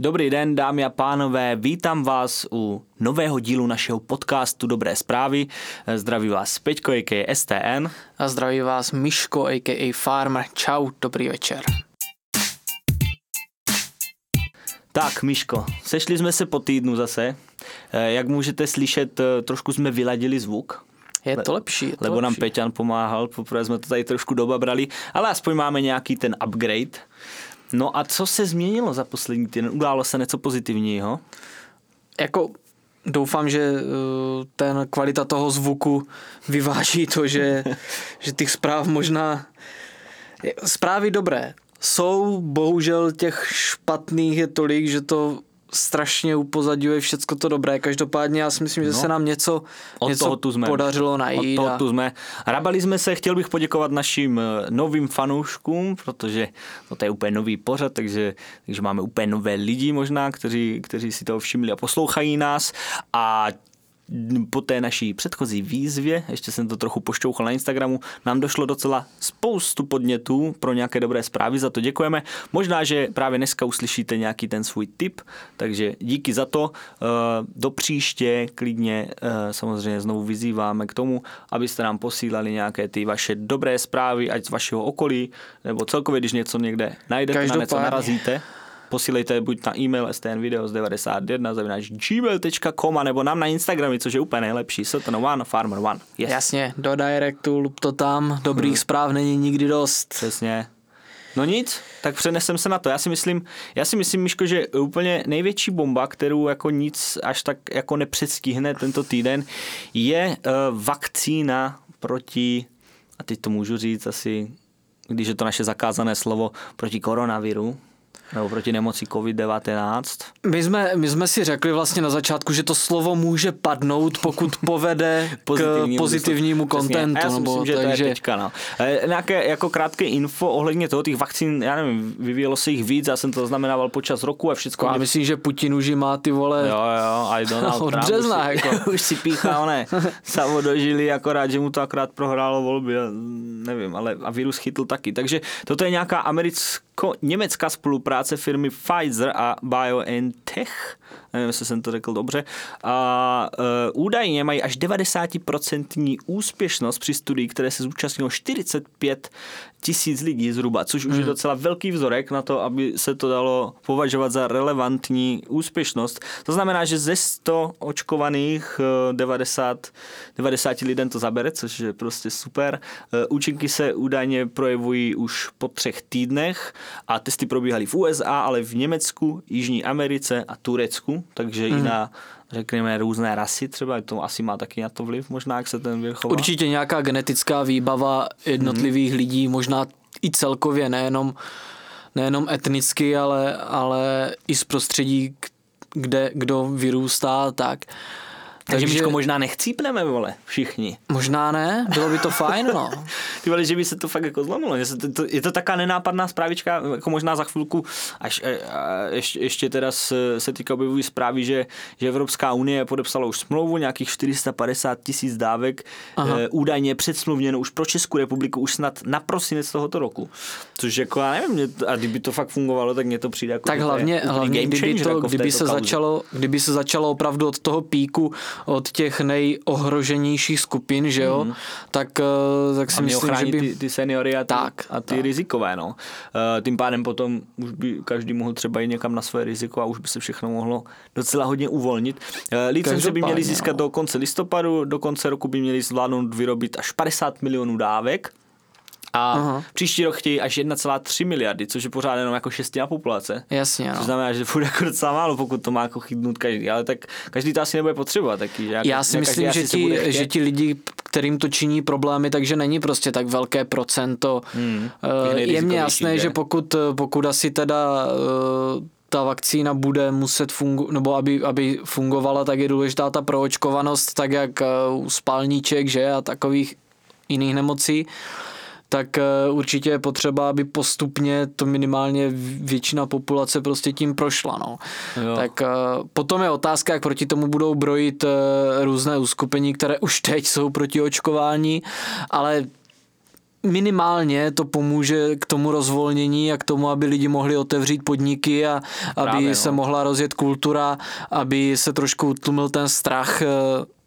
Dobrý den, dámy a pánové, vítám vás u nového dílu našeho podcastu Dobré zprávy. Zdraví vás Peťko, a.k.a. STN. A zdraví vás Miško, a.k.a. Farmer. Čau, dobrý večer. Tak, Miško, sešli jsme se po týdnu zase. Eh, jak můžete slyšet, eh, trošku jsme vyladili zvuk. Je to lepší. Je to lebo lepší. nám Peťan pomáhal, poprvé jsme to tady trošku doba brali, ale aspoň máme nějaký ten upgrade. No a co se změnilo za poslední týden? Událo se něco pozitivního? Jako doufám, že uh, ten kvalita toho zvuku vyváží to, že, že těch zpráv možná... Zprávy dobré. Jsou, bohužel těch špatných je tolik, že to strašně upozadňuje všecko to dobré. Každopádně já si myslím, že No. se nám něco, Od něco toho tu jsme. podařilo najít. Od toho a- tu jsme. Rabali jsme se, chtěl bych poděkovat našim eh, novým fanouškům, protože no, to je úplně nový pořad, takže, takže máme úplně nové lidi možná, kteří, kteří si toho všimli a poslouchají nás a po té naší předchozí výzvě, ještě jsem to trochu pošťouchal na Instagramu, nám došlo docela spoustu podnětů pro nějaké dobré zprávy, za to děkujeme. Možná, že právě dneska uslyšíte nějaký ten svůj tip, takže díky za to. Eh, Do příště klidně eh, samozřejmě znovu vyzýváme k tomu, abyste nám posílali nějaké ty vaše dobré zprávy, ať z vašeho okolí, nebo celkově, když něco někde najdete, na něco Každopádně. narazíte. Posílejte buď na e-mail stnvideos91 zavináč gmail.com nebo nám na Instagramy, což je úplně nejlepší. Sutton One, Farmer One. Yes. Jasně, do directu, lup to tam, dobrých Hmm. zpráv není nikdy dost. Přesně. No nic, tak přenesem se na to. Já si myslím, já si myslím, Miško, že úplně největší bomba, kterou jako nic až tak jako nepředstihne tento týden, je uh, vakcína proti, a teď to můžu říct asi, když je to naše zakázané slovo, proti koronaviru, nebo proti nemoci COVID-19. My jsme, my jsme si řekli vlastně na začátku, že to slovo může padnout, pokud povede k pozitivnímu kontentu. Já si nebo, myslím, že takže, to je teďka. No. Nějaké jako krátké info ohledně toho, těch vakcín, já nevím, vyvíjelo se jich víc, já jsem to zaznamenával počas roku a všechno. Já myslím, že Putin už má ty vole Jo, jo, a i Donald Od Trump března, už si, jako. už si píchá, ne, samo dožili, akorát, že mu to akorát prohrálo volby, nevím, ale a virus chytl taky. Takže toto je nějaká americko-německá spolupráce firmy Pfizer a BioNTech, nevím, jestli jsem to řekl dobře, a e, údajně mají až 90% úspěšnost při studii, které se zúčastnilo 45 tisíc lidí zhruba, což už je docela velký vzorek na to, aby se to dalo považovat za relevantní úspěšnost. To znamená, že ze 100 očkovaných eh, 90, 90 lidem to zabere, což je prostě super. Eh, Účinky se údajně projevují už po třech týdnech a testy probíhaly v USA, ale v Německu, Jižní Americe a Turecku, takže i na řekněme různé rasy třeba, to asi má taky na to vliv možná, jak se ten vir chová. určitě nějaká genetická výbava jednotlivých lidí, možná i celkově, nejenom, nejenom etnicky, ale, ale i z prostředí, kde kdo vyrůstá, tak. Takže, Takže možná nechcípneme, vole, všichni. možná ne, bylo by to fajn, no. Ty vole, že by se to fakt jako zlomilo. Se to, to, je to taká nenápadná zprávička, jako možná za chvilku, až e, a ještě, ještě teda se, teďka objevují zprávy, že, že Evropská unie podepsala už smlouvu nějakých 450 tisíc dávek, e, údajně předsmluvněno už pro Českou republiku už snad na prosinec tohoto roku. Což jako, já nevím, mě, a kdyby to fakt fungovalo, tak mě to přijde jako... Tak je hlavně, hlavně kdyby, to, jako kdyby, se kauze. začalo, kdyby se začalo opravdu od toho píku, od těch nejohroženějších skupin, že jo, tak, eh, tak si myslím, že by... ty, ty seniory a ty, Tak, a ty tak. rizikové. No. Uh, tím pádem potom už by každý mohl třeba jít někam na své riziko a už by se všechno mohlo docela hodně uvolnit. Uh, licence by měly získat no. do konce listopadu, do konce roku by měli zvládnout vyrobit až 50 milionů dávek. A Aha. příští rok chtějí až 1,3 miliardy, což je pořád jenom jako šestina populace. Jasně, To no. znamená, že bude jako docela málo, pokud to má jako chytnout každý, ale tak každý to asi nebude potřebovat taky. Že jako, Já si myslím, že ti, že ti lidi, kterým to činí problémy, takže není prostě tak velké procento. Hmm, Eh, těch je mně jasné, že? že pokud, pokud asi teda eh, ta vakcína bude muset fungovat, nebo aby, aby fungovala, tak je důležitá ta proočkovanost, tak jak eh, u spalníček, že, a takových jiných nemocí tak eh, určitě je potřeba, aby postupně to minimálně většina populace prostě tím prošla. No. Jo. Tak eh, potom je otázka, jak proti tomu budou brojit eh, různé uskupení, které už teď jsou proti očkování, ale minimálně to pomůže k tomu rozvolnění a k tomu, aby lidi mohli otevřít podniky a aby Právě, se no. mohla rozjet kultura, aby se trošku utlumil ten strach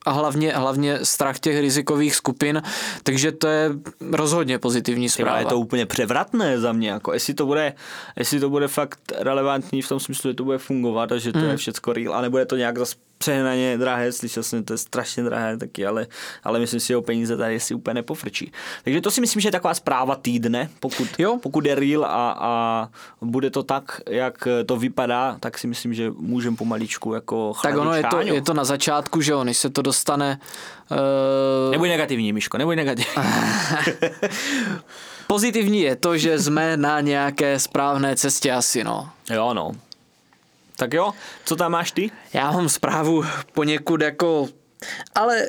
a hlavně, hlavně strach těch rizikových skupin, takže to je rozhodně pozitivní zpráva. je to úplně převratné za mě, jako jestli to bude, jestli to bude fakt relevantní v tom smyslu, že to bude fungovat a že to Hmm. je všecko real a nebude to nějak zase přehnaně drahé, slyšel jsem, to je strašně drahé taky, ale, ale myslím si, že o peníze tady si úplně nepofrčí. Takže to si myslím, že je taková zpráva týdne, pokud, Jo. pokud je real a, a bude to tak, jak to vypadá, tak si myslím, že můžeme pomaličku jako tak ono je to, je to na začátku, že jo, než se to dostane uh, Nebuď negativní, Miško, nebuď negativní. Pozitivní je to, že jsme na nějaké správné cestě asi, no. jo, no. Tak jo, co tam máš ty? Já mám zprávu poněkud jako, ale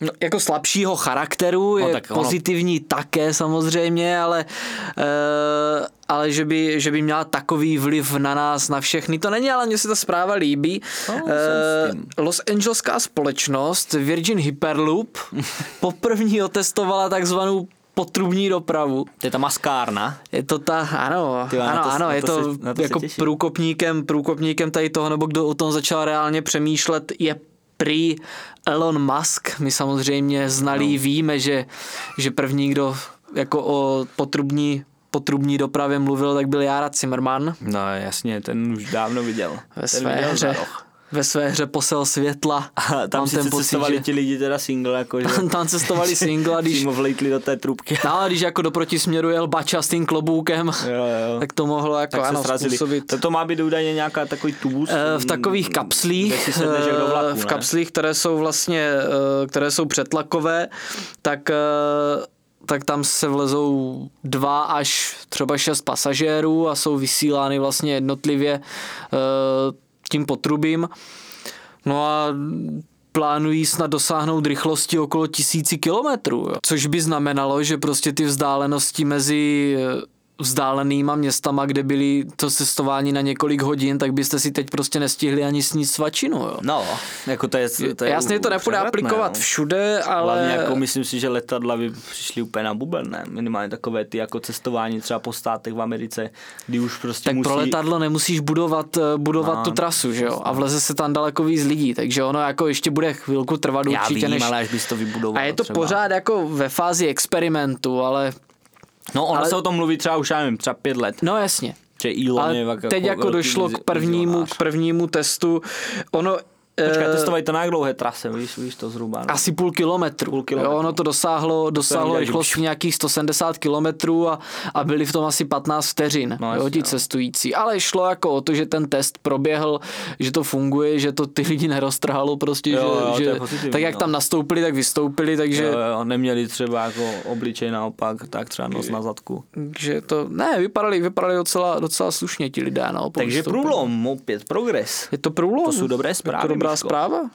no, jako slabšího charakteru, No, je tak ono- pozitivní také samozřejmě, ale, uh, ale že, by, že by měla takový vliv na nás, na všechny, to není, ale mně se ta zpráva líbí. No, tím. Los Angeleská společnost Virgin Hyperloop poprvní otestovala takzvanou potrubní dopravu. To je ta maskárna. Je to ta, ano, Ty jo, na ano, to- ano, na je to to, se- to jako těším. průkopníkem, průkopníkem tady toho, nebo kdo o tom začal reálně přemýšlet, je prý Elon Musk. My samozřejmě znalí No. víme, že, že první, kdo jako o potrubní, potrubní dopravě mluvil, tak byl Jára Zimmerman No jasně, ten už dávno viděl. ve ten své viděl hře. Ve své hře posel světla. A tam pocit, cestovali že- ti lidi teda single, jakože Tam cestovali single a když, přímo vlejtli do té trubky. no, a když jako do protisměru jel Bača s tím kloboukem, Jo, jo. tak to mohlo jako tak ano, způsobit. To, to má být údajně nějaká takový tubus. Eh, v takových kde kapslích, si do vlaku, eh, v ne? kapslích, které jsou vlastně, eh, které jsou přetlakové, tak eh, tak tam se vlezou dva až třeba šest pasažérů a jsou vysílány vlastně jednotlivě eh, tím potrubím. No a plánují snad dosáhnout rychlosti okolo tisíci kilometrů, což by znamenalo, že prostě ty vzdálenosti mezi vzdálenýma městama, kde byly to cestování na několik hodin, tak byste si teď prostě nestihli ani snít svačinu. Jo. No, jako to je, to je Jasně to nepůjde převratné, aplikovat no. všude, ale... Hlavně jako myslím si, že letadla by přišly úplně na buben, ne? Minimálně takové ty jako cestování třeba po státech v Americe, kdy už prostě tak musí... pro letadlo nemusíš budovat, eh, budovat No, tu trasu, že jo? A vleze se tam daleko víc lidí, takže ono jako ještě bude chvilku trvat Já určitě, vím, než... ale až bys to vybudoval A je to třeba. pořád jako ve fázi experimentu, ale No ono ale- se o tom mluví třeba už, já nevím, třeba pět let. no jasně. Že Elon Ale je jako teď jako velký došlo k prvnímu, k prvnímu testu. Ono Počkej, eh, testovají to na jak dlouhé trase, víš, víš to zhruba. No? asi půl kilometru. Půl kilometru. Jo, ono to dosáhlo, dosáhlo že rychlosti nějakých 170 kilometrů a, a byli v tom asi 15 vteřin, No, jo, ti no. cestující. Ale šlo jako o to, že ten test proběhl, že to funguje, že to ty lidi neroztrhalo prostě, Jo, že, jo, že je pozitivní, tak jak no. tam nastoupili, tak vystoupili, takže, Jo, jo, neměli třeba jako obličej naopak, tak třeba nos na zadku. že to, ne, vypadali, vypadali docela, docela slušně ti lidé, no. Takže průlom, opět progres. Je to průlom. To jsou dobré zprávy, dobrá Miško. zpráva.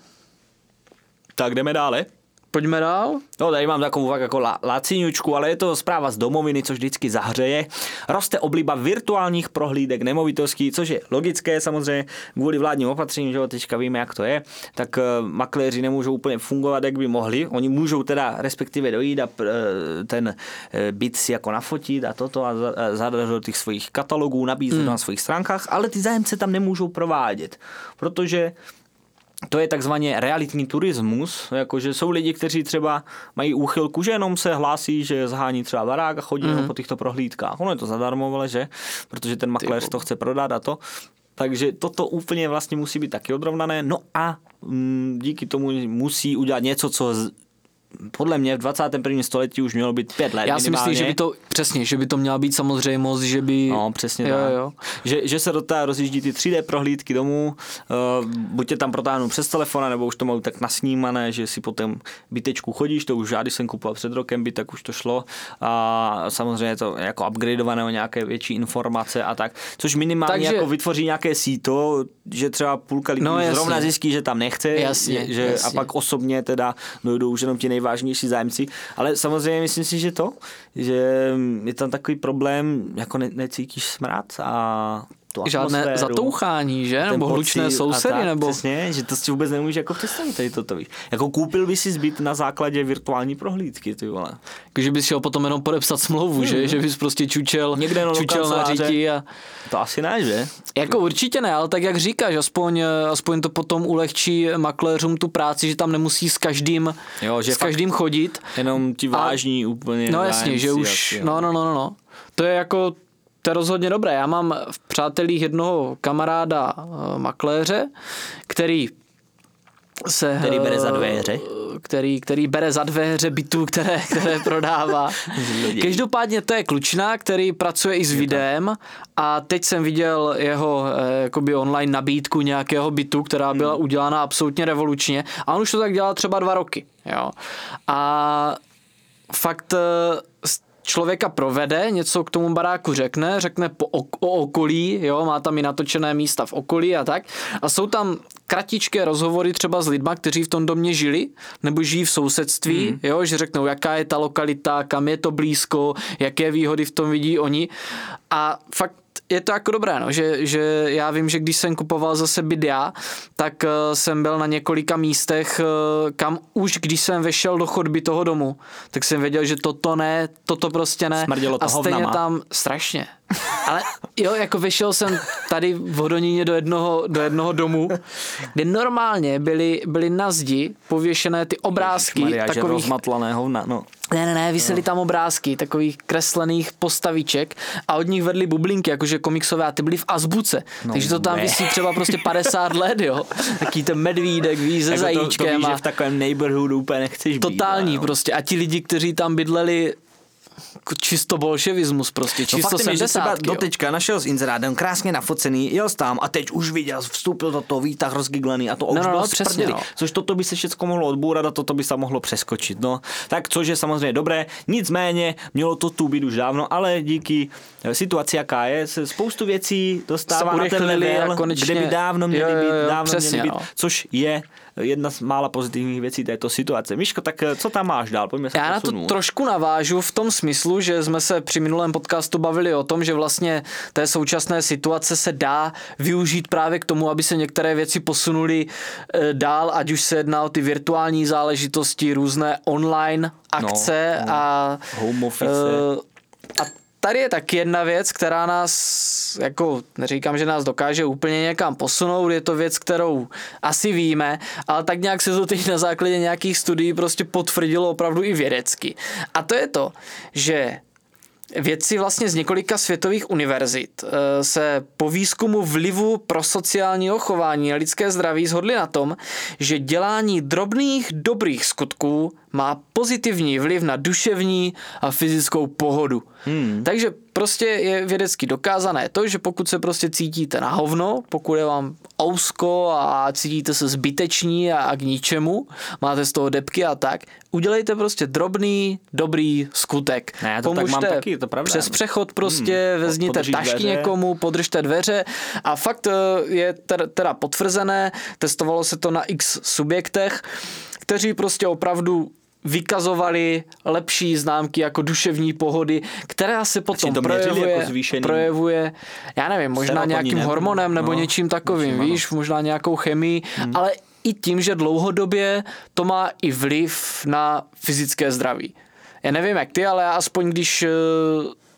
Tak jdeme dále. Pojďme dál. No, tady mám takovou fakt jako la, laciňučku, ale je to zpráva z domoviny, což vždycky zahřeje. Roste obliba virtuálních prohlídek nemovitostí, což je logické samozřejmě kvůli vládním opatřením, že jo, teďka víme, jak to je, tak uh, makléři nemůžou úplně fungovat, jak by mohli. Oni můžou teda respektive dojít a uh, ten uh, byt si jako nafotit a toto a, za, a zadat do těch svých katalogů, nabízet mm. na svých stránkách, ale ty zájemce tam nemůžou provádět, protože to je takzvaně realitní turismus, jakože jsou lidi, kteří třeba mají úchylku, že jenom se hlásí, že zhání třeba barák a chodí mm. po těchto prohlídkách. Ono je to zadarmo, ale že? Protože ten makléř to chce prodat a to. Takže toto úplně vlastně musí být taky odrovnané. No a mm, díky tomu musí udělat něco, co podle mě v 21. století už mělo být pět let. Já si minimálně. myslím, že by to, přesně, že by to měla být samozřejmost, že by... No, přesně jo, tak. Jo. Že, že se do té rozjíždí ty 3D prohlídky domů, uh, buď tě tam protáhnou přes telefon, nebo už to mají tak nasnímané, že si po tom bytečku chodíš, to už já, když jsem kupoval před rokem byt, tak už to šlo. A samozřejmě to jako upgradeované o nějaké větší informace a tak, což minimálně Takže- jako vytvoří nějaké síto, že třeba půlka lidí No, jasně. zrovna zjistí, že tam nechce, Jasně, že, jasně. a pak osobně teda dojdou už jenom ti nejvážnější zájemci, ale samozřejmě myslím si, že to, že je tam takový problém, jako ne, necítíš smrad a tu žádné zatouchání, že? Nebo hlučné a sousedy, tak, nebo... Přesně, že to si vůbec nemůžeš jako představit tady toto, víš. Jako koupil by si zbyt na základě virtuální prohlídky, ty vole. Jako, že bys šel potom jenom podepsat smlouvu, že? Že bys prostě čučel, Hmm. Někde do čučel na řiti a... To asi ne, že? Jako určitě ne, ale tak jak říkáš, aspoň, aspoň to potom ulehčí makléřům tu práci, že tam nemusí s každým, Jo, že s každým chodit. Jenom ti vážní úplně No jasně, že už, jo. no, no, no, no, no. To je jako, to je rozhodně dobré. Já mám v přátelích jednoho kamaráda eh, makléře, který se... Který bere za eh, dveře. Který, který bere za dveře bytů, které, které prodává. Každopádně to je klučina, který pracuje i s videem a teď jsem viděl jeho eh, jakoby online nabídku nějakého bytu, která byla udělána absolutně revolučně a on už to tak dělá třeba dva roky. Jo. A fakt člověka provede, něco k tomu baráku řekne, řekne po, o, o okolí, jo, má tam i natočené místa v okolí a tak. A jsou tam kratičké rozhovory třeba s lidma, kteří v tom domě žili, nebo žijí v sousedství, Hmm. jo, že řeknou, jaká je ta lokalita, kam je to blízko, jaké výhody v tom vidí oni. A fakt je to jako dobré, no, že, že já vím, že když jsem kupoval zase byt já, tak uh, jsem byl na několika místech, uh, kam už když jsem vešel do chodby toho domu, tak jsem věděl, že toto ne, toto prostě ne. Smrdělo to a stejně hovnama. tam strašně. Ale jo, jako vešel jsem tady v Hodoníně do jednoho, do jednoho domu, kde normálně byly, byly na zdi pověšené ty obrázky Maria, že takových rozmatlané hovna, no. ne, ne, ne, visely tam obrázky takových kreslených postaviček a od nich vedly bublinky, jakože komiksové a ty byly v azbuce. No, Takže to tam ne. visí třeba prostě 50 let, jo. Taký ten medvídek, víš, se Jako to, to zajíčkem víš, že a v takovém neighborhoodu úplně nechceš být. totální no. prostě. A ti lidi, kteří tam bydleli, čisto bolševismus prostě, No čisto že třeba 70. jo. dotečka našel s inzerátem krásně nafocený, jel tam a teď už viděl, vstoupil do toho výtah rozgiglený a to už no, bylo no, přesně, no. Což toto by se všechno mohlo odbourat a toto by se mohlo přeskočit. No. Tak což je samozřejmě dobré, nicméně mělo to tu být už dávno, ale díky situaci, jaká je, se spoustu věcí dostává Se na ten level, konečně- kde by dávno měly Jo, jo, být, dávno přesně, měly být, no. což je jedna z mála pozitivních věcí této situace. Miško, tak eh, co tam máš dál? Pojďme se Já na to posunout. trošku navážu v tom smyslu, že jsme se při minulém podcastu bavili o tom, že vlastně té současné situace se dá využít právě k tomu, aby se některé věci posunuly eh, dál, ať už se jedná o ty virtuální záležitosti, různé online akce no. a Home office. a tady je taky jedna věc, která nás, jako neříkám, že nás dokáže úplně někam posunout, je to věc, kterou asi víme, ale tak nějak se to teď na základě nějakých studií prostě potvrdilo opravdu i vědecky. A to je to, že Vědci vlastně z několika světových univerzit eh, se po výzkumu vlivu pro sociálního chování na lidské zdraví shodli na tom, že dělání drobných dobrých skutků má pozitivní vliv na duševní a fyzickou pohodu. Hmm. Takže prostě je vědecky dokázané to, že pokud se prostě cítíte na hovno, pokud je vám ousko a cítíte se zbyteční a, a k ničemu, máte z toho depky a tak, udělejte prostě drobný, dobrý skutek. Ne, to tak mám taky, to pravda. Přes přechod prostě hmm, vezměte podržíš tašky dveře. někomu, podržte dveře a fakt eh, je teda potvrzené, testovalo se to na x subjektech, kteří prostě opravdu vykazovali lepší známky jako duševní pohody, která se potom to měřili projevuje, jako zvýšený- projevuje, já nevím, možná Serotonin, nějakým ne? hormonem nebo No, něčím takovým, ano. víš, možná nějakou chemii, hmm. ale i tím, že dlouhodobě to má i vliv na fyzické zdraví. Já nevím jak ty, ale já aspoň když eh,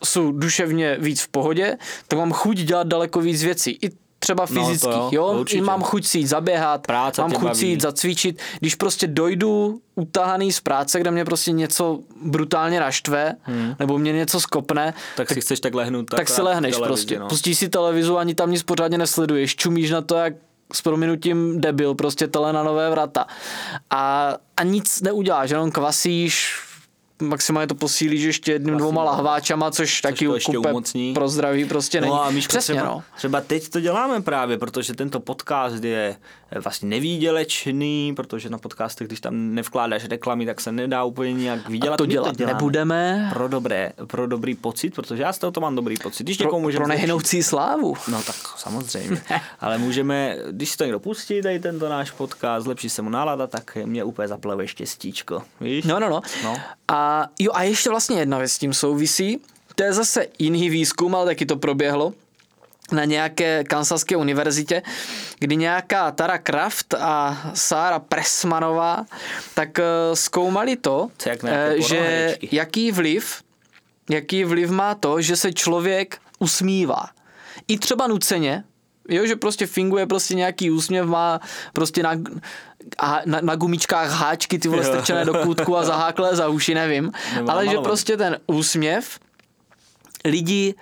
jsou duševně víc v pohodě, tak mám chuť dělat daleko víc věcí. I třeba No, fyzických, jo, jo, určitě. I mám chuť si jít zaběhat, Práce mám chuť baví. si jít zacvičit. Když prostě dojdu utahaný z práce, kde mě prostě něco brutálně naštve, hmm. nebo mě něco skopne, tak, si chceš tak lehnout. tak si akorát v lehneš televizi, prostě. No. Pustíš si televizu, ani tam nic pořádně nesleduješ. Čumíš na to, jak s prominutím debil, prostě tele na nové vrata. A, a nic neuděláš, jenom kvasíš, maximálně to posílíš ještě jedním, dvouma lahváčama, což, taky to ještě kupe umocní. pro zdraví prostě není. No a Míško, Přesně, třeba, no. třeba teď to děláme právě, protože tento podcast je vlastně nevýdělečný, protože na podcastech, když tam nevkládáš reklamy, tak se nedá úplně nějak vydělat. A to dělat děláme nebudeme. Pro, dobré, pro dobrý pocit, protože já z toho to mám dobrý pocit. Když Pro, někomu pro nehynoucí slávu. No tak samozřejmě. Ale můžeme, když si to někdo pustí, tady tento náš podcast, zlepší se mu nálada, tak mě úplně zaplave štěstíčko. Víš? No, no, no. No. A jo, a ještě vlastně jedna věc s tím souvisí. To je zase jiný výzkum, ale taky to proběhlo. na nějaké kansaské univerzitě, kdy nějaká Tara Kraft a Sára Pressmanová tak eh, zkoumali to, jak eh, že jaký vliv, jaký vliv má to, že se člověk usmívá. I třeba nuceně, jo, že prostě finguje prostě nějaký úsměv, má prostě na, a na, na gumičkách háčky ty vole strčené do kůtku a zaháklé za uši, nevím. Nebo ale že prostě ten úsměv lidi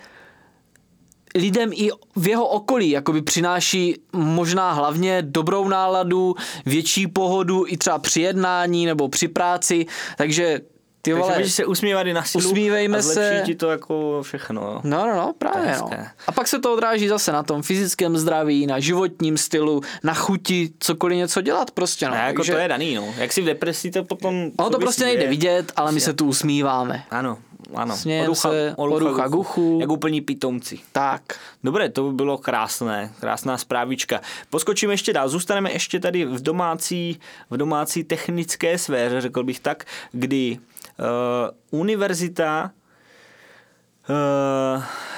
lidem i v jeho okolí jakoby přináší možná hlavně dobrou náladu, větší pohodu i třeba při jednání nebo při práci, takže ty Takže vole, můžeš se usmívat i na silu usmívejme a se. ti to jako všechno. No, no, no, právě no. A pak se to odráží zase na tom fyzickém zdraví, na životním stylu, na chuti, cokoliv něco dělat prostě. No. No, jako Takže to je daný, no. Jak si v depresi, to potom... ono to prostě nejde je. vidět, ale my se tu usmíváme. Ano, ano. Smějem se, oducha k uchu. Jak úplní pitomci. Tak. Dobré, to by bylo krásné, krásná zprávička. Poskočíme ještě dál, zůstaneme ještě tady v domácí, v domácí technické sféře, řekl bych tak, kdy uh, univerzita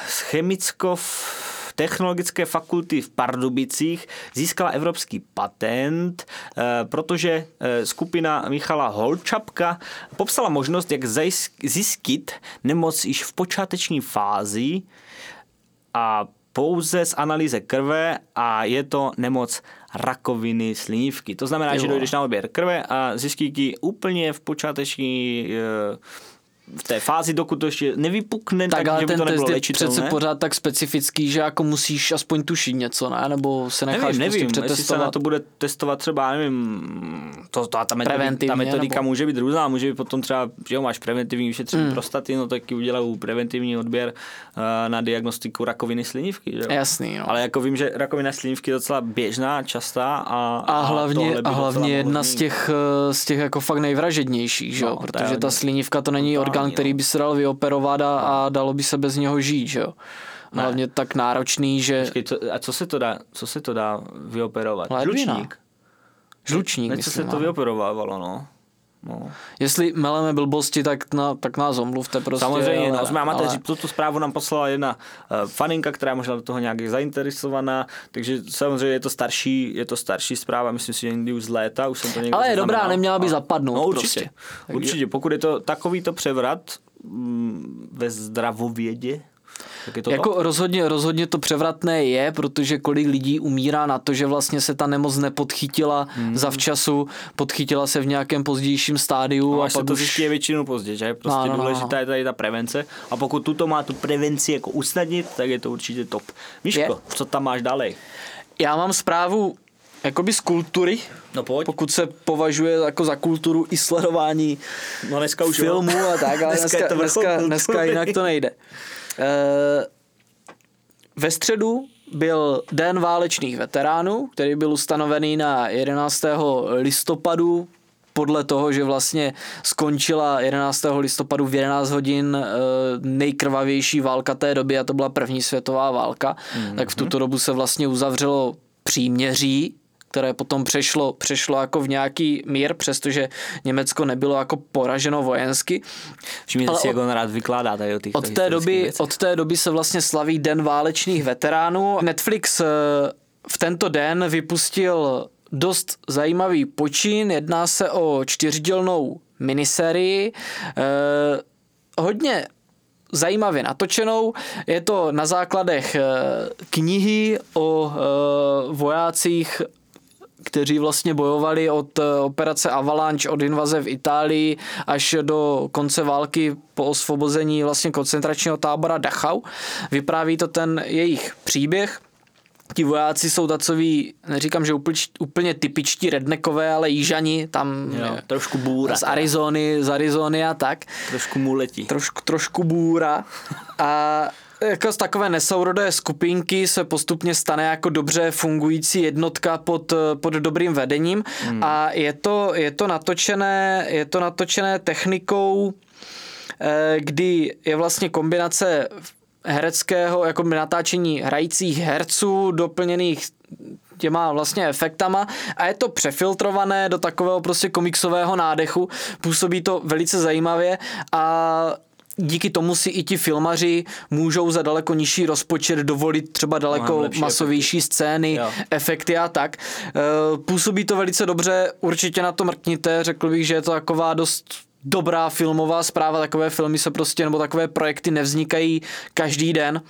z chemicko technologické fakulty v Pardubicích získala evropský patent, eh, protože eh, skupina Michala Holčapka popsala možnost, jak zjistit nemoc již v počáteční fázi a pouze z analýze krve a je to nemoc rakoviny slinivky. To znamená, Jo. že dojdeš na odběr krve a zjistí ti úplně v počáteční eh, v té fázi, dokud to ještě nevypukne, tak, Tak, ale že by ten to test nebylo je léčitelné. přece pořád tak specifický, že jako musíš aspoň tušit něco, ne? Nebo se necháš Nevím, nevím, prostě jestli se na to bude testovat třeba, nevím, to, to ta, metodika, ta metodika nebo- může být různá, může být potom třeba, že jo, máš preventivní vyšetření mm. prostaty, no tak ti udělají preventivní odběr uh, na diagnostiku rakoviny slinivky, že jo. Jasný, no. Ale jako vím, že rakovina slinivky je docela běžná, častá a, A hlavně, by a docela hlavně jedna z těch, eh, z těch jako fakt nejvražednějších, že jo? No, to je Protože ta slinivka to není orgán, který by se dal vyoperovat a, a dalo by se bez něho žít, že jo? Ne. Hlavně tak náročný, že Počkej, co, a co se to dá, co se to dá vyoperovat? Ledvina. Žlučník? žlučník, Něco se myslím. to ano. vyoperovávalo, no. No. Jestli meleme blbosti, tak, na, tak nás omluvte prostě. Samozřejmě, ale, no, jsme amatéři. ale- Tuto zprávu nám poslala jedna uh, faninka, která je možná do toho nějak zainteresovaná, takže samozřejmě je to starší, je to starší zpráva, myslím si, že někdy už z léta, už jsem to někdy Ale je dobrá, neměla by zapadnout No určitě, prostě. Určitě, pokud je to takovýto převrat mm, ve zdravovědě, tak je to Jako to. rozhodně, rozhodně to převratné je, protože kolik lidí umírá na to, že vlastně se ta nemoc nepodchytila hmm. zavčasu, podchytila se v nějakém pozdějším stádiu No, a se pak to už... je většinou pozdě, že? Prostě No, no, no, důležitá no. je tady ta prevence a pokud tuto má tu prevenci jako usnadnit, tak je to určitě top. Miško, Je. co tam máš dalej? Já mám zprávu jakoby z kultury, No pojď. pokud se považuje jako za kulturu i sledování No dneska už filmů a tak, ale Dneska dneska, dneska, dneska jinak to nejde. Eh, Ve středu byl Den válečných veteránů, který byl ustanovený na 11. listopadu podle toho, že vlastně skončila 11. listopadu v 11 hodin eh, nejkrvavější válka té doby a to byla první světová válka, mm-hmm. tak v tuto dobu se vlastně uzavřelo příměří, které potom přešlo, přešlo jako v nějaký mír, přestože Německo nebylo jako poraženo vojensky. Všimněte si, od- jak on rád vykládá tady o těchto Od té, doby, věcech. od té doby se vlastně slaví Den válečných veteránů. Netflix eh, v tento den vypustil dost zajímavý počin. Jedná se o čtyřdělnou miniserii. Eh, hodně zajímavě natočenou. Je to na základech eh, knihy o eh, vojácích kteří vlastně bojovali od eh, operace Avalanche, od invaze v Itálii až do konce války po osvobození vlastně koncentračního tábora Dachau. Vypráví to ten jejich příběh. Ti vojáci jsou takový, neříkám, že úplně, úplně typičtí rednekové, ale jížani, tam Jo, trošku bůra. z Arizony, z Arizony a tak Trošku mu letí. trošku, trošku bůra a jako z takové nesourodé skupinky se postupně stane jako dobře fungující jednotka pod, pod dobrým vedením hmm. a je to, je to natočené, je to natočené technikou, eh, kdy je vlastně kombinace hereckého, jako natáčení hrajících herců, doplněných těma vlastně efektama a je to přefiltrované do takového prostě komiksového nádechu. Působí to velice zajímavě a díky tomu si i ti filmaři můžou za daleko nižší rozpočet dovolit třeba daleko lepší masovější scény, Jo. efekty a tak. Eh, Působí to velice dobře, určitě na to mrkněte, řekl bych, že je to taková dost dobrá filmová zpráva, takové filmy se prostě, nebo takové projekty nevznikají každý den.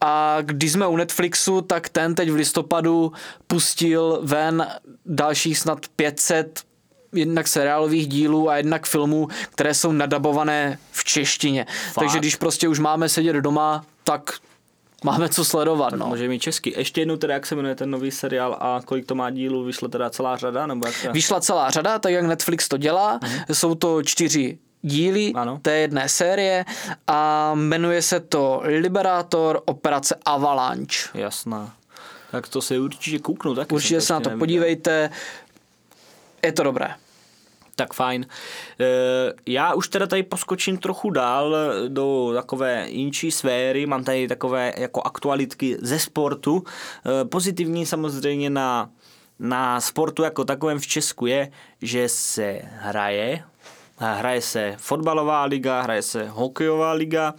A když jsme u Netflixu, tak ten teď v listopadu pustil ven dalších snad 500 jednak seriálových dílů a jednak filmů, které jsou nadabované češtině. Takže když prostě už máme sedět doma, tak máme co sledovat. No. Může mít česky. Ještě jednou teda, jak se jmenuje ten nový seriál a kolik to má dílů, vyšla teda celá řada, nebo jak to... Vyšla celá řada, tak jak Netflix to dělá. Jsou to čtyři díly Ano. té jedné série a jmenuje se to Liberátor operace Avalanche. Jasná. Tak to se určitě kouknu taky. Určitě se na to neviděl. podívejte. Je to dobré. Tak fajn. E, Já už teda tady poskočím trochu dál do takové jinčí sféry. Mám tady takové jako aktualitky ze sportu. E, Pozitivní samozřejmě na, na sportu jako takovém v Česku je, že se hraje. Hraje se fotbalová liga, hraje se hokejová liga.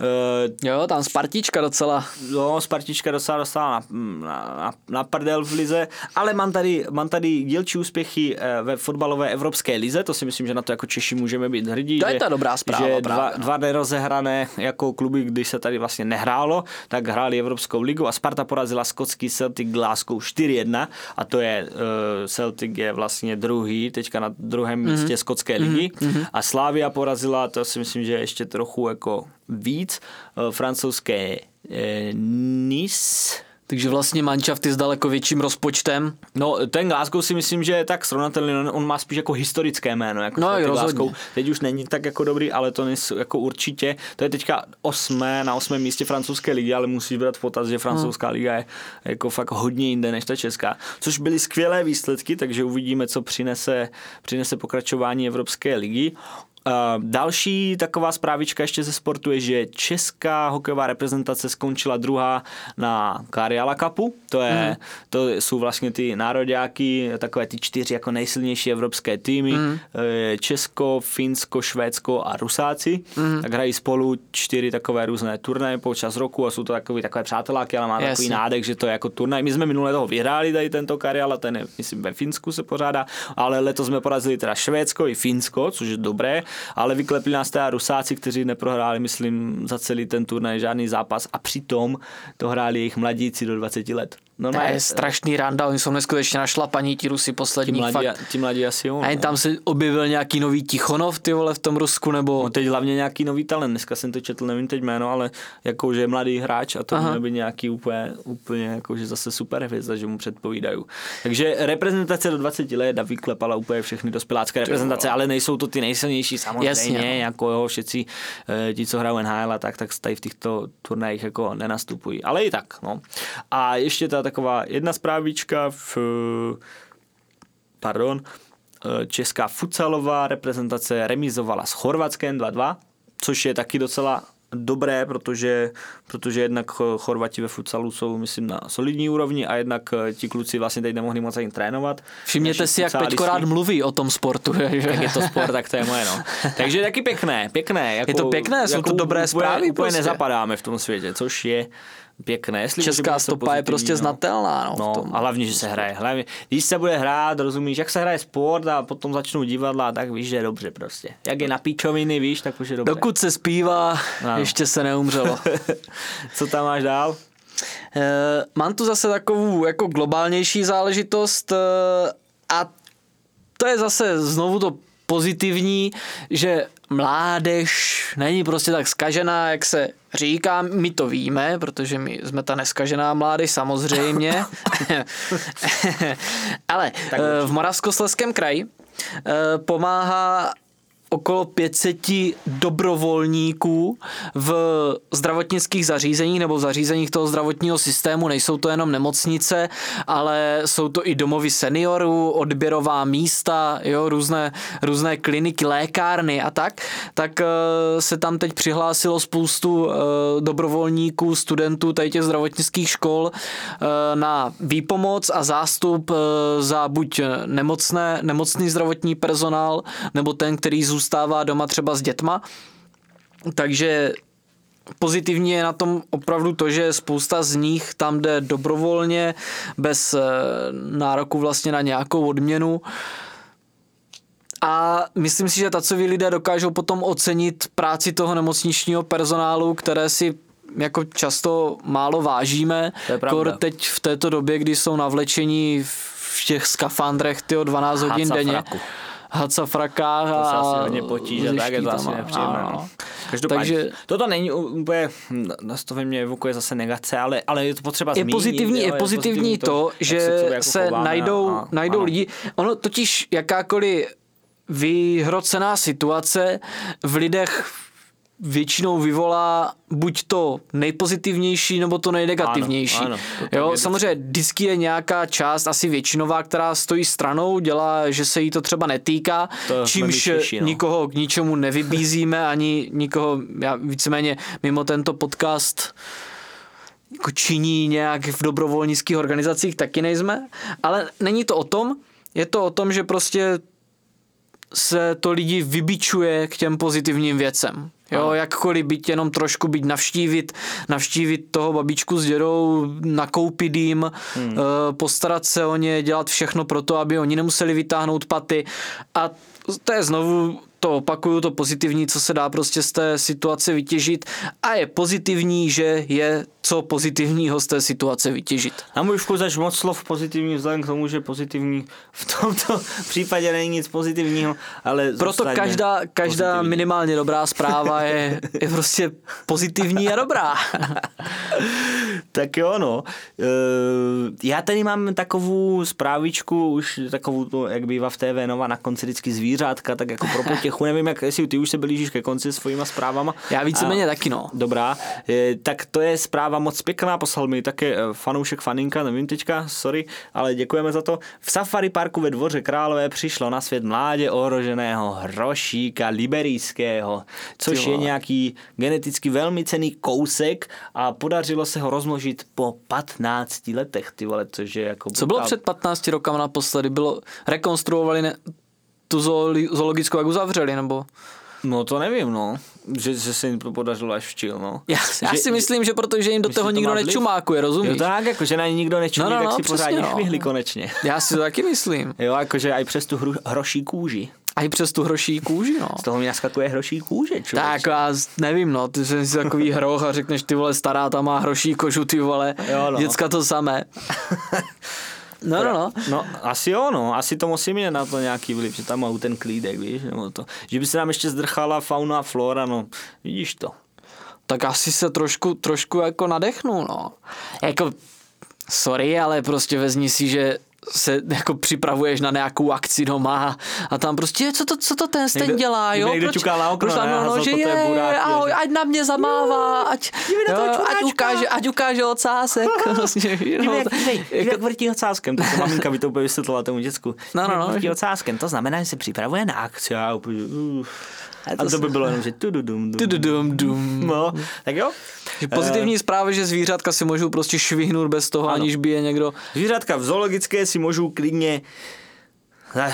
E, Jo, tam Spartička docela. No, Spartička docela dostala na, na, na, prdel v lize, ale mám tady, mám tady dílčí úspěchy eh, ve fotbalové evropské lize, to si myslím, že na to jako Češi můžeme být hrdí. To je že, ta dobrá zpráva Že dva, právě, dva nerozehrané jako kluby, když se tady vlastně nehrálo, tak hráli Evropskou ligu a Sparta porazila skotský Celtic Glasgow 4-1 a to je, uh, Celtic je vlastně druhý, teďka na druhém Mhm. místě skotské ligy a Slavia porazila, to si myslím, že ještě trochu jako víc, uh, francouzské eh, Nice. Takže vlastně manšafty s daleko větším rozpočtem. No, ten Glasgow si myslím, že je tak srovnatelný, on, on má spíš jako historické jméno, jako No, rozhodně. Glasgow. Teď už není tak jako dobrý, ale to nejsou jako určitě, to je teďka osmé, na osmém místě francouzské ligy, ale musíš brát v potaz, že francouzská liga je jako fakt hodně jinde než ta česká, což byly skvělé výsledky, takže uvidíme, co přinese, přinese pokračování Evropské ligy. Další taková zprávička ještě ze sportu je, že česká hokejová reprezentace skončila druhá na Kariala Cupu. To, je, mm. to jsou vlastně ty nároďáky, takové ty čtyři jako nejsilnější evropské týmy. Mm. Česko, Finsko, Švédsko a Rusáci. Mm. Tak hrají spolu čtyři takové různé turnaje počas roku a jsou to takové, takové přáteláky, ale má Jasně. takový nádech, že to je jako turnaj. My jsme minule toho vyhráli tady tento Kariala, ten je, myslím, ve Finsku se pořádá, ale letos jsme porazili teda Švédsko i Finsko, což je dobré, ale vyklepli nás teda Rusáci, kteří neprohráli, myslím, za celý ten turnaj žádný zápas a přitom to hráli jejich mladíci do 20 let. To je strašný randa, oni jsou neskutečně našlapaní, ti Rusy ti poslední. mladí, Fakt. ti mladí asi jo. A jen no. tam se objevil nějaký nový Tichonov, ty vole, v tom Rusku, nebo... No teď hlavně nějaký nový talent, dneska jsem to četl, nevím teď jméno, ale jako, že je mladý hráč a to měl být nějaký úplně, úplně jako, že zase super hvězda, že mu předpovídají. Takže reprezentace do 20 let a vyklepala úplně všechny dospělácké reprezentace, ale nejsou to ty nejsilnější samozřejmě, Jasně, no. jako jo, všetci eh, ti, co hrajou NHL a tak, tak tady v těchto turnajích jako nenastupují. Ale i tak, no. A ještě ta taková jedna zprávička v pardon, česká futsalová reprezentace remizovala s Chorvatskem 2-2, což je taky docela dobré, protože, protože jednak Chorvati ve futsalu jsou, myslím, na solidní úrovni a jednak eh, ti kluci vlastně teď nemohli moc ani trénovat. Všimněte Naši si, jak. Peťko rád mluví o tom sportu. Že? Jak je to sport, tak to je moje, no. Takže taky pěkné, pěkné. Jako, Je to pěkné, jsou to dobré zprávy Úplně prostě. nezapadáme v tom světě, což je pěkné. Jestli Česká stopa je prostě znatelná. No, v No, tom. a hlavně, že se hraje. Hlavně, když se bude hrát, rozumíš, jak se hraje sport a potom začnou divadla, tak víš, že je dobře prostě. Jak je na píčoviny, víš, tak už je dobře. Dokud se zpívá, Ano. ještě se neumřelo. Co tam máš dál? Eh, Mám tu zase takovou jako globálnější záležitost eh, a to je zase znovu to pozitivní, že mládež není prostě tak skažená, jak se říká, my to víme, protože my jsme ta neskažená mládež samozřejmě, ale eh, v Moravskoslezském kraji eh, pomáhá okolo 500 dobrovolníků v zdravotnických zařízeních nebo v zařízeních toho zdravotního systému. Nejsou to jenom nemocnice, ale jsou to i domovy seniorů, odběrová místa, jo, různé, různé kliniky, lékárny a tak. Tak eh, se tam teď přihlásilo spoustu eh, dobrovolníků, studentů tady těch zdravotnických škol eh, na výpomoc a zástup za buď nemocné, nemocný zdravotní personál, nebo ten, který zůstává doma třeba s dětma. takže pozitivní je na tom opravdu to, že spousta z nich tam jde dobrovolně, bez eh, nároku vlastně na nějakou odměnu. A myslím si, že tacoví lidé dokážou potom ocenit práci toho nemocničního personálu, které si jako často málo vážíme. To je pravda. Kor teď v této době, kdy jsou navlečení v těch skafandrech tyjo, 12 hodin denně. Hacafraku. Hacafrakách To se a asi hodně potíže, tak je to asi nepříjemné. No. Každopádně, Takže- toto není úplně, na to ve mně evokuje zase negace, ale, ale je to potřeba je zmínit. pozitivní, jo, je pozitivní to, jak že se, jako se chováme najdou, a- a- najdou ano. lidi. Ono totiž jakákoliv vyhrocená situace v lidech většinou vyvolá buď to nejpozitivnější, nebo to nejnegativnější. Ano, ano, to jo, je samozřejmě vždycky je nějaká část, asi většinová, která stojí stranou, dělá, že se jí to třeba netýká, To čímž Češi, no. nikoho k ničemu nevybízíme, ani nikoho, já víceméně mimo tento podcast jako činí nějak v dobrovolnických organizacích, taky nejsme, ale není to o tom, je to o tom, že prostě se to lidi vybičuje k těm pozitivním věcem. Jo, jakkoliv být jenom trošku být navštívit, navštívit toho babičku s dědou, nakoupit jim, hmm. postarat se o ně, dělat všechno pro to, aby oni nemuseli vytáhnout paty. A to je znovu, to opakuju, to pozitivní, co se dá prostě z té situace vytěžit. A je pozitivní, že je co pozitivního z té situace vytěžit. Na můj vkus až moc slov pozitivní vzhledem k tomu, že pozitivní v tomto případě není nic pozitivního, ale Proto každá, každá pozitivní. minimálně dobrá zpráva je, je prostě pozitivní a dobrá. Tak jo, no. E, Já tady mám takovou zprávičku, už takovou, jak bývá v TV Nova, na konci vždycky zvířátka, tak jako pro potěchu. Nevím, jak, jestli ty už se blížíš ke konci svýma zprávama. Já víceméně A- taky, no. Dobrá, e, tak to je zpráva moc pěkná, poslal mi také e, fanoušek faninka, nevím teďka, sorry, ale děkujeme za to. V safari parku ve Dvoře Králové přišlo na svět mládě ohroženého hrošíka liberijského, což Ty je nějaký geneticky velmi cený kousek a podařilo se ho rozmnožit po 15 letech, ty vole, což je jako... Co bylo před 15 rokama naposledy? Bylo, rekonstruovali ne, tu zoologickou, jak uzavřeli, nebo? No to nevím, no. Že, že se jim to podařilo až včil, no. Já, já Že- si myslím, že protože jim do toho to nikdo vliv? nečumákuje, rozumíš? Jo tak, jako, že na ně nikdo nečumí, No, no, tak no, si přesně, pořádně no. švihli konečně. Já si to taky myslím. Jo, jakože i přes tu hru, hroší kůži. A i přes tu hroší kůži, no. Z toho mi naskakuje hroší kůže, člověče. Tak já nevím, no, ty jsi si takový hroch a řekneš, ty vole, stará tam má hroší kožu, ty vole, Jo, no. děcka to samé. No, no, no. No, asi jo, no. Asi to musí mít na to nějaký vliv, že tam má ten klídek, víš, nebo to. Že by se nám ještě zdrchala fauna a flora, no. Vidíš to. tak asi se trošku, trošku jako nadechnu, no. Jako, sorry, ale prostě vezmi si, že se jako připravuješ na nějakou akci doma a tam prostě, co to, co to ten ten Někdo- dělá, jo? někdo ťuká na okno, proč tam, ne? No, že je je, burák, ahoj, ať na mě zamává, ať, na toho jo, ať, ukáže, ať ukáže ocásek. Vlastně, Dívej, no, jak, jako- jak vrtí ocáskem, to se maminka by to úplně vysvětlila tomu děcku. No, no, no. Vrtí ocáskem, to znamená, že se připravuje na akci. A, úplně, uh. A to by bylo jenom, že tududum, dum. Tududum, dum. No, tak jo. Že Pozitivní zpráva, že zvířátka si můžou prostě švihnout bez toho, Ano. aniž by je někdo... Zvířátka v zoologické si můžou klidně... Eh,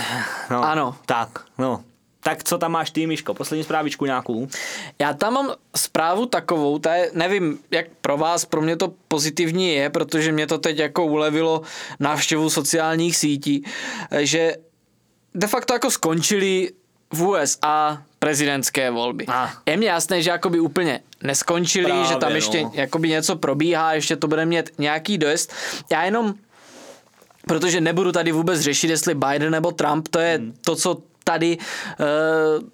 No, Ano. Tak, no. Tak co tam máš ty, Miško? Poslední zprávičku nějakou? Já tam mám zprávu takovou, ta je, nevím, jak pro vás, pro mě to pozitivní je, protože mě to teď jako ulevilo návštěvu sociálních sítí, že de facto jako skončili v USA prezidentské volby. Ah. Je mně jasné, že jakoby úplně neskončili, Právě, že tam ještě no. jakoby něco probíhá, ještě to bude mít nějaký dojezd. Já jenom protože nebudu tady vůbec řešit, jestli Biden nebo Trump, to je Hmm. to, co tady uh,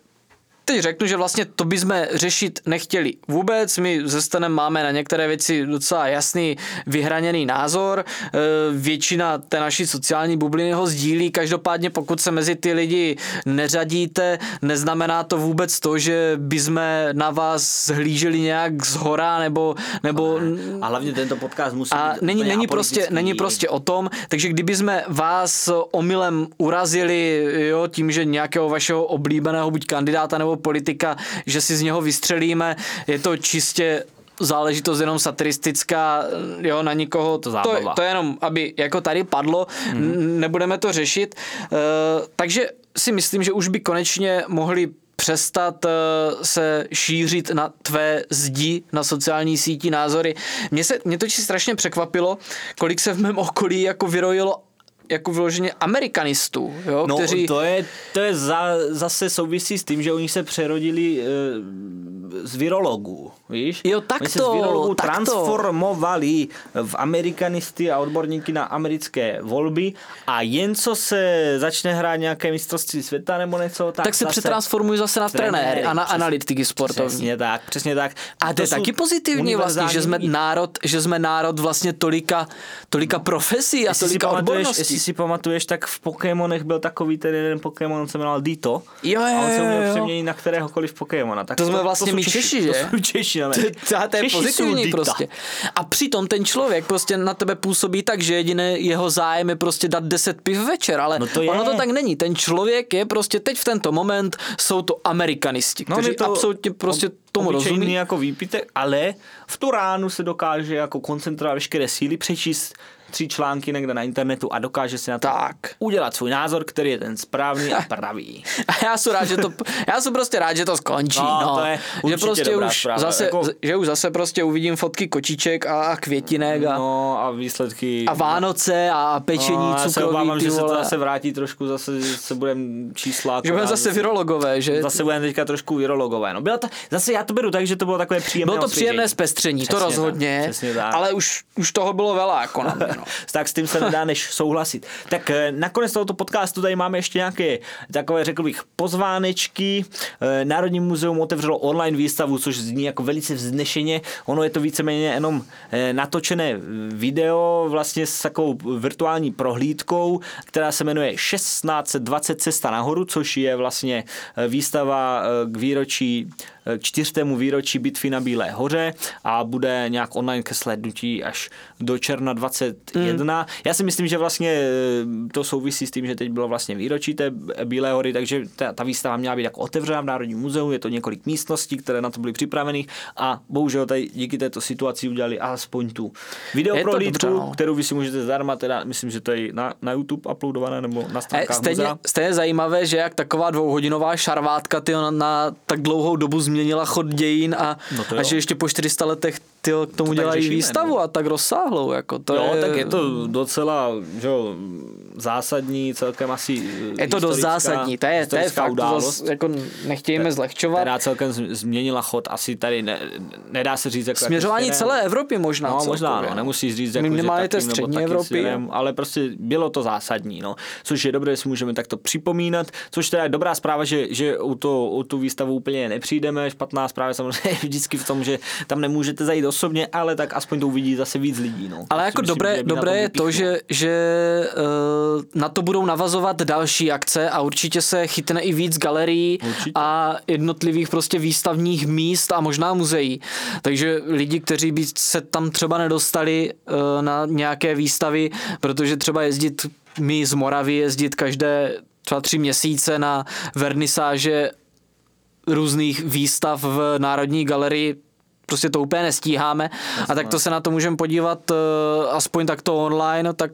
teď řeknu, že vlastně to bychom řešit nechtěli vůbec. My ze Stanem máme na některé věci docela jasný, vyhraněný názor. Eh, Většina té naší sociální bubliny ho sdílí. Každopádně pokud se mezi ty lidi neřadíte, neznamená to vůbec to, že bychom na vás zhlíželi nějak z hora nebo, nebo A hlavně tento podcast musí a být není, není, prostě, není prostě o tom, takže kdyby jsme vás omylem urazili jo, tím, že nějakého vašeho oblíbeného buď kandidáta nebo politika, že si z něho vystřelíme, je to čistě záležitost jenom satiristická, jo, na nikoho. To, zábava. to je jenom, aby jako tady padlo, mm. nebudeme to řešit. Uh, takže si myslím, že už by konečně mohli přestat eh, se šířit na tvé zdi na sociální síti názory. Mě, se, mě to strašně překvapilo, kolik se v mém okolí jako vyrojilo jako vyloženě amerikanistů, jo, no, kteří... to je, to je za, zase souvisí s tím, že oni se přerodili e, z virologů, víš? Jo, tak oni se to, z virologů tak transformovali v amerikanisty a odborníky na americké volby a jen co se začne hrát nějaké mistrovství světa nebo něco, tak, tak se přetransformují zase na trenéry a na přes, analytiky sportovní. Přesně tak, přesně tak. A to je taky pozitivní vlastně, že jsme národ, že jsme národ vlastně tolika, tolika profesí a tolika odborností jestli si pamatuješ, tak v Pokémonech byl takový ten jeden Pokémon, on se jmenoval Dito. Jo, jo, a on se uměl přeměnit na kteréhokoliv Pokémona. Tak to, to jsme vlastně to my Češi, Češi, že? To jsou Češi, to, to, to je Češi pozitivní prostě. A přitom ten člověk prostě na tebe působí tak, že jediné jeho zájem je prostě dát 10 piv večer, ale no to je. ono to tak není. Ten člověk je prostě teď v tento moment, jsou to amerikanisti, no, kteří no, to absolutně prostě tomu rozumí. jako výpitek, ale v tu ránu se dokáže jako koncentrovat veškeré síly, přečíst tři články někde na internetu a dokáže si na to tak. udělat svůj názor, který je ten správný a pravý. A já jsem rád, že to, já jsem prostě rád, že to skončí. No, no. To je že prostě už zpráva. zase, jako... že už zase prostě uvidím fotky kočiček a květinek a, no, a výsledky. A Vánoce a pečení no, já se obávám, že se to zase vrátí trošku, zase se budeme čísla. Že budeme zase virologové, že? Zase budeme teďka trošku virologové. No, bylo to, zase já to beru tak, že to bylo takové příjemné Bylo to příjemné zpestření, to rozhodně, tak, ale už, už toho bylo veľa jako na mě, no. tak s tím se nedá než souhlasit. Tak eh, nakonec tohoto podcastu tady máme ještě nějaké takové, řekl bych, pozvánečky. Eh, Národní muzeum otevřelo online výstavu, což zní jako velice vznešeně. Ono je to víceméně jenom eh, natočené video vlastně s takovou virtuální prohlídkou, která se jmenuje 1620 cesta nahoru, což je vlastně výstava k výročí k čtyřtému výročí bitvy na Bílé hoře a bude nějak online ke slednutí až do června 21. Mm. Já si myslím, že vlastně eh, to souvisí s tím, že teď bylo vlastně výročí té Bílé hory, takže ta, ta výstava měla být jako otevřená v Národním muzeu, je to několik místností, které na to byly připraveny a bohužel tady díky této situaci udělali alespoň tu videoprohlídku, no. kterou vy si můžete zdarma, teda myslím, že to je na, na YouTube uploadované nebo na stránkách stejně, muzea. stejně zajímavé, že jak taková dvouhodinová šarvátka ty na, na tak dlouhou dobu změnila chod dějin a, no a že ještě po 400 letech ty k tomu to dělají řešíme, výstavu no. a tak rozsáhlou. Jako to jo, je... tak je to docela že jo, zásadní, celkem asi Je to dost zásadní, to je, to je fakt, událost. To jako nechtějme zlehčovat. Která celkem změnila chod, asi tady ne, nedá se říct. Jako Směřování jako celé Evropy možná. No, možná, no, nemusíš říct, jako, Minimálně té střední Evropy. Směrem, ale prostě bylo to zásadní, no. Což je dobré, že si můžeme takto připomínat, což teda je dobrá zpráva, že, že u, to, u tu výstavu úplně nepřijdeme. Špatná zpráva samozřejmě vždycky v tom, že tam nemůžete zajít osobně, ale tak aspoň to uvidí zase víc lidí. No. Ale jako myslím, dobré, dobré je to, že, že uh, na to budou navazovat další akce a určitě se chytne i víc galerií určitě. a jednotlivých prostě výstavních míst a možná muzeí. Takže lidi, kteří by se tam třeba nedostali uh, na nějaké výstavy, protože třeba jezdit my z Moravy jezdit každé třeba tři měsíce na vernisáže různých výstav v Národní galerii prostě to úplně nestíháme Jasně. a tak to se na to můžeme podívat uh, aspoň takto online, tak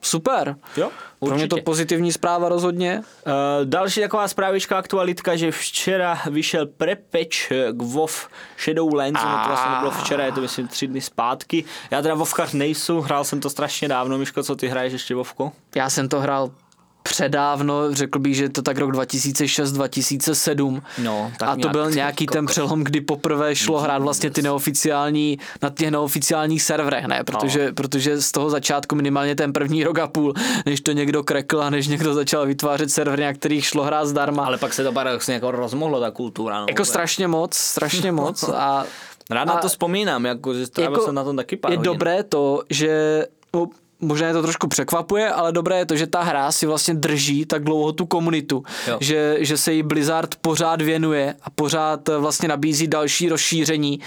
super. Jo, Určitě. Pro mě to pozitivní zpráva rozhodně. Uh, další taková zprávička, aktualitka, že včera vyšel prepeč k WoW Shadowlands, no to vlastně nebylo včera, je to myslím tři dny zpátky. Já teda WoWkař nejsou, hrál jsem to strašně dávno, Miško, co ty hraješ ještě WoWko? Já jsem to hrál předávno, řekl bych, že to tak rok 2006-2007. No, tak a to byl nějaký ten přelom, kdy poprvé šlo hrát vlastně ty neoficiální, na těch neoficiálních serverech, ne? Protože, no. protože z toho začátku minimálně ten první rok a půl, než to někdo krekl a než někdo začal vytvářet servery, na kterých šlo hrát zdarma. Ale pak se to paradoxně jako rozmohlo ta kultura. No, jako strašně moc, strašně moc a Rád na to vzpomínám, jako, že jako jsem na tom taky pár Je hodin. dobré to, že no, možná je to trošku překvapuje, ale dobré je to, že ta hra si vlastně drží tak dlouho tu komunitu, že, že se jí Blizzard pořád věnuje a pořád vlastně nabízí další rozšíření,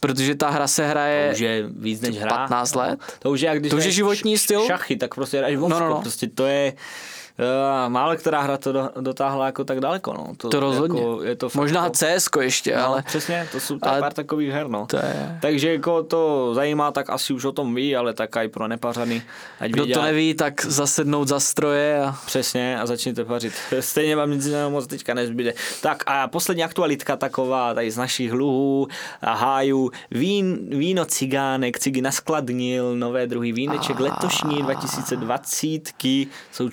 protože ta hra se hraje to už je víc než hra. 15 let. To už je, jak když to už je životní styl. Šachy, tak prostě hraješ no, no, no. prostě to je málo která hra to do, dotáhla jako tak daleko. No. To rozhodně. Jako, je to fakt Možná jako- CS ještě, No, ale přesně, to jsou to ale- pár takových her, no. to je... Takže jako to zajímá, tak asi už o tom ví, ale tak i pro nepařany, ať Kdo vědí, to neví, tak zasednout za stroje a Přesně a začněte pařit. Stejně vám nic jiného moc teďka nezbyde. Tak a poslední aktualitka taková tady z našich luhů a hájů. Vín, víno cigánek, cigy naskladnil, nové druhy víneček letošní 2020 jsou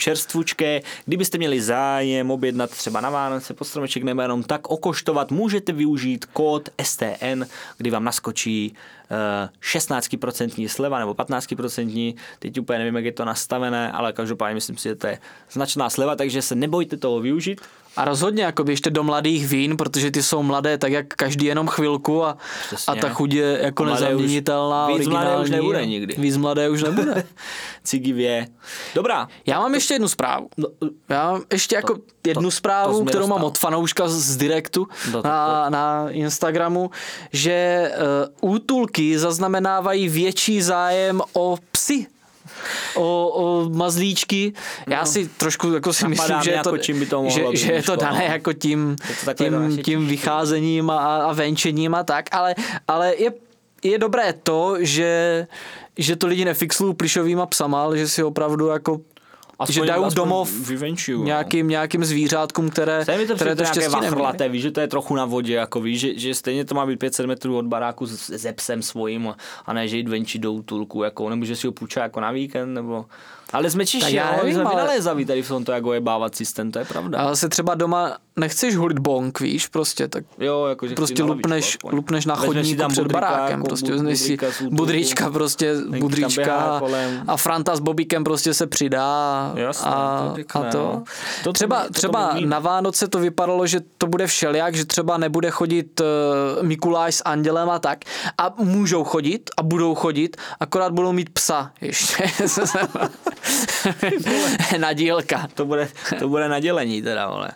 čerstvučké. Kdybyste měli zájem objednat třeba na Vánoce pod stromeček nebo jenom tak okoštovat, můžete využít kód STN, kdy vám naskočí eh, 16% sleva nebo 15%, teď úplně nevím, jak je to nastavené, ale každopádně myslím si, že to je značná sleva, takže se nebojte toho využít. A rozhodně jako běžte do mladých vín, protože ty jsou mladé tak jak každý jenom chvilku a, Přesně. a ta chuť je jako mladé už- nezaměnitelná, víc mladé už nebude nikdy. Víc mladé už nebude. Cigivě. Dobrá. Já mám ještě jednu zprávu. No, Já mám ještě jako jednu to zprávu, jsi mi kterou mám dostal. od fanouška z direktu No tak na, na Instagramu, že uh, útulky zaznamenávají větší zájem o psy. O, o mazlíčky. Já si trošku jako si No. Napadá myslím, že je jako to, čím by to že, mohlo být, že je to dané no. jako tím, to tím, tím vycházením a, a venčením a tak, ale, ale je, je dobré to, že, že to lidi nefixlují plišovýma psama, ale že si opravdu jako že dají aspoň domov vyvenčuju, no. nějakým, nějakým zvířátkům, které, Stejně to které to štěstí neměly. vachrlaté, víš, že to je trochu na vodě, jako víš, že, že stejně to má být 500 metrů od baráku se psem svým a- ne, že jít venčit do útulku, jako, nebo že si ho půjčá jako na víkend, nebo... Ale jsme Tak čiši, já nevím, jsme ale- vynalézaví tady v tomto, jak ojebávat systém, to je pravda. Ale se třeba doma nechceš hulit bonk, víš, prostě, tak Jo, jako, že chci prostě lupneš, aspoň. lupneš na si chodníku tam před budrika, barákem, jako prostě si budrika útulku. budrička prostě, budrička a Franta s Bobíkem prostě se přidá Jasně, a, to a to. no. To- to třeba to třeba umíme. na Vánoce to vypadalo, že to bude všelijak, že třeba nebude chodit uh, Mikuláš s andělem a tak a můžou chodit a budou chodit, akorát budou mít psa ještě. Nadílka. To bude, to bude na dělení teda, vole.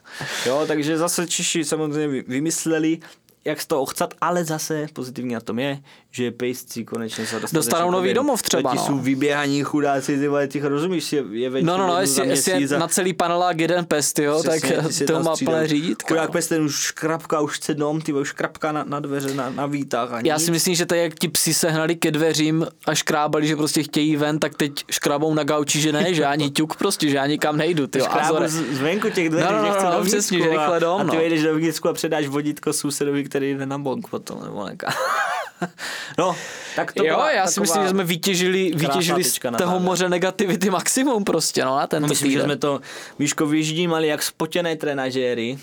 Jo, takže zase Češi samozřejmě vy- vymysleli, jak z toho chcet, ale zase pozitivní na tom je, že pejsci konečně se dostatečně Dostanou nový povědou. domov třeba, Ti no. jsou vyběhaní chudáci, ty vole, těch rozumíš, je, je No, no, no, jestli, za jestli je a- na celý panelák jeden pest, jo, tak Přesně, si to má plné řídítka. Chudák pes, ten už škrapka, už chce dom, ty už škrapka na, na dveře, na, na výtah Já si myslím, že tak jak ti psi se hnali ke dveřím a škrábali, že prostě chtějí ven, tak teď škrábou na gauči, že ne, že ani ťuk prostě, že ani kam nejdu. Ty Škrábu zvenku těch dveří, No, no, že no, no, přesně, že a- rychle dom, A ty no. vejdeš dovnitřku a předáš vodítko sousedovi, který jde na bonk potom, nebo. No, tak to jo, byla já si myslím, že jsme vytěžili, vytěžili z toho moře negativity maximum prostě, no, na tento No, myslím, že týden. jsme to, Víško, vyždímali jak spotěné trenažéry,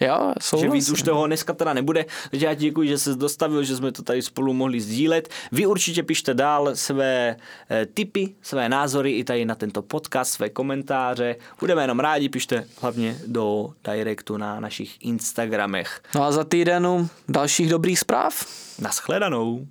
Jo, že souhlasím. víc už toho dneska teda nebude. Takže já ti děkuji, že jsi dostavil, že jsme to tady spolu mohli sdílet. Vy určitě pište dál své eh, tipy, své názory i tady na tento podcast, své komentáře. Budeme jenom rádi, pište hlavně do directu na našich Instagramech. No a za týden dalších dobrých zpráv. Naschledanou.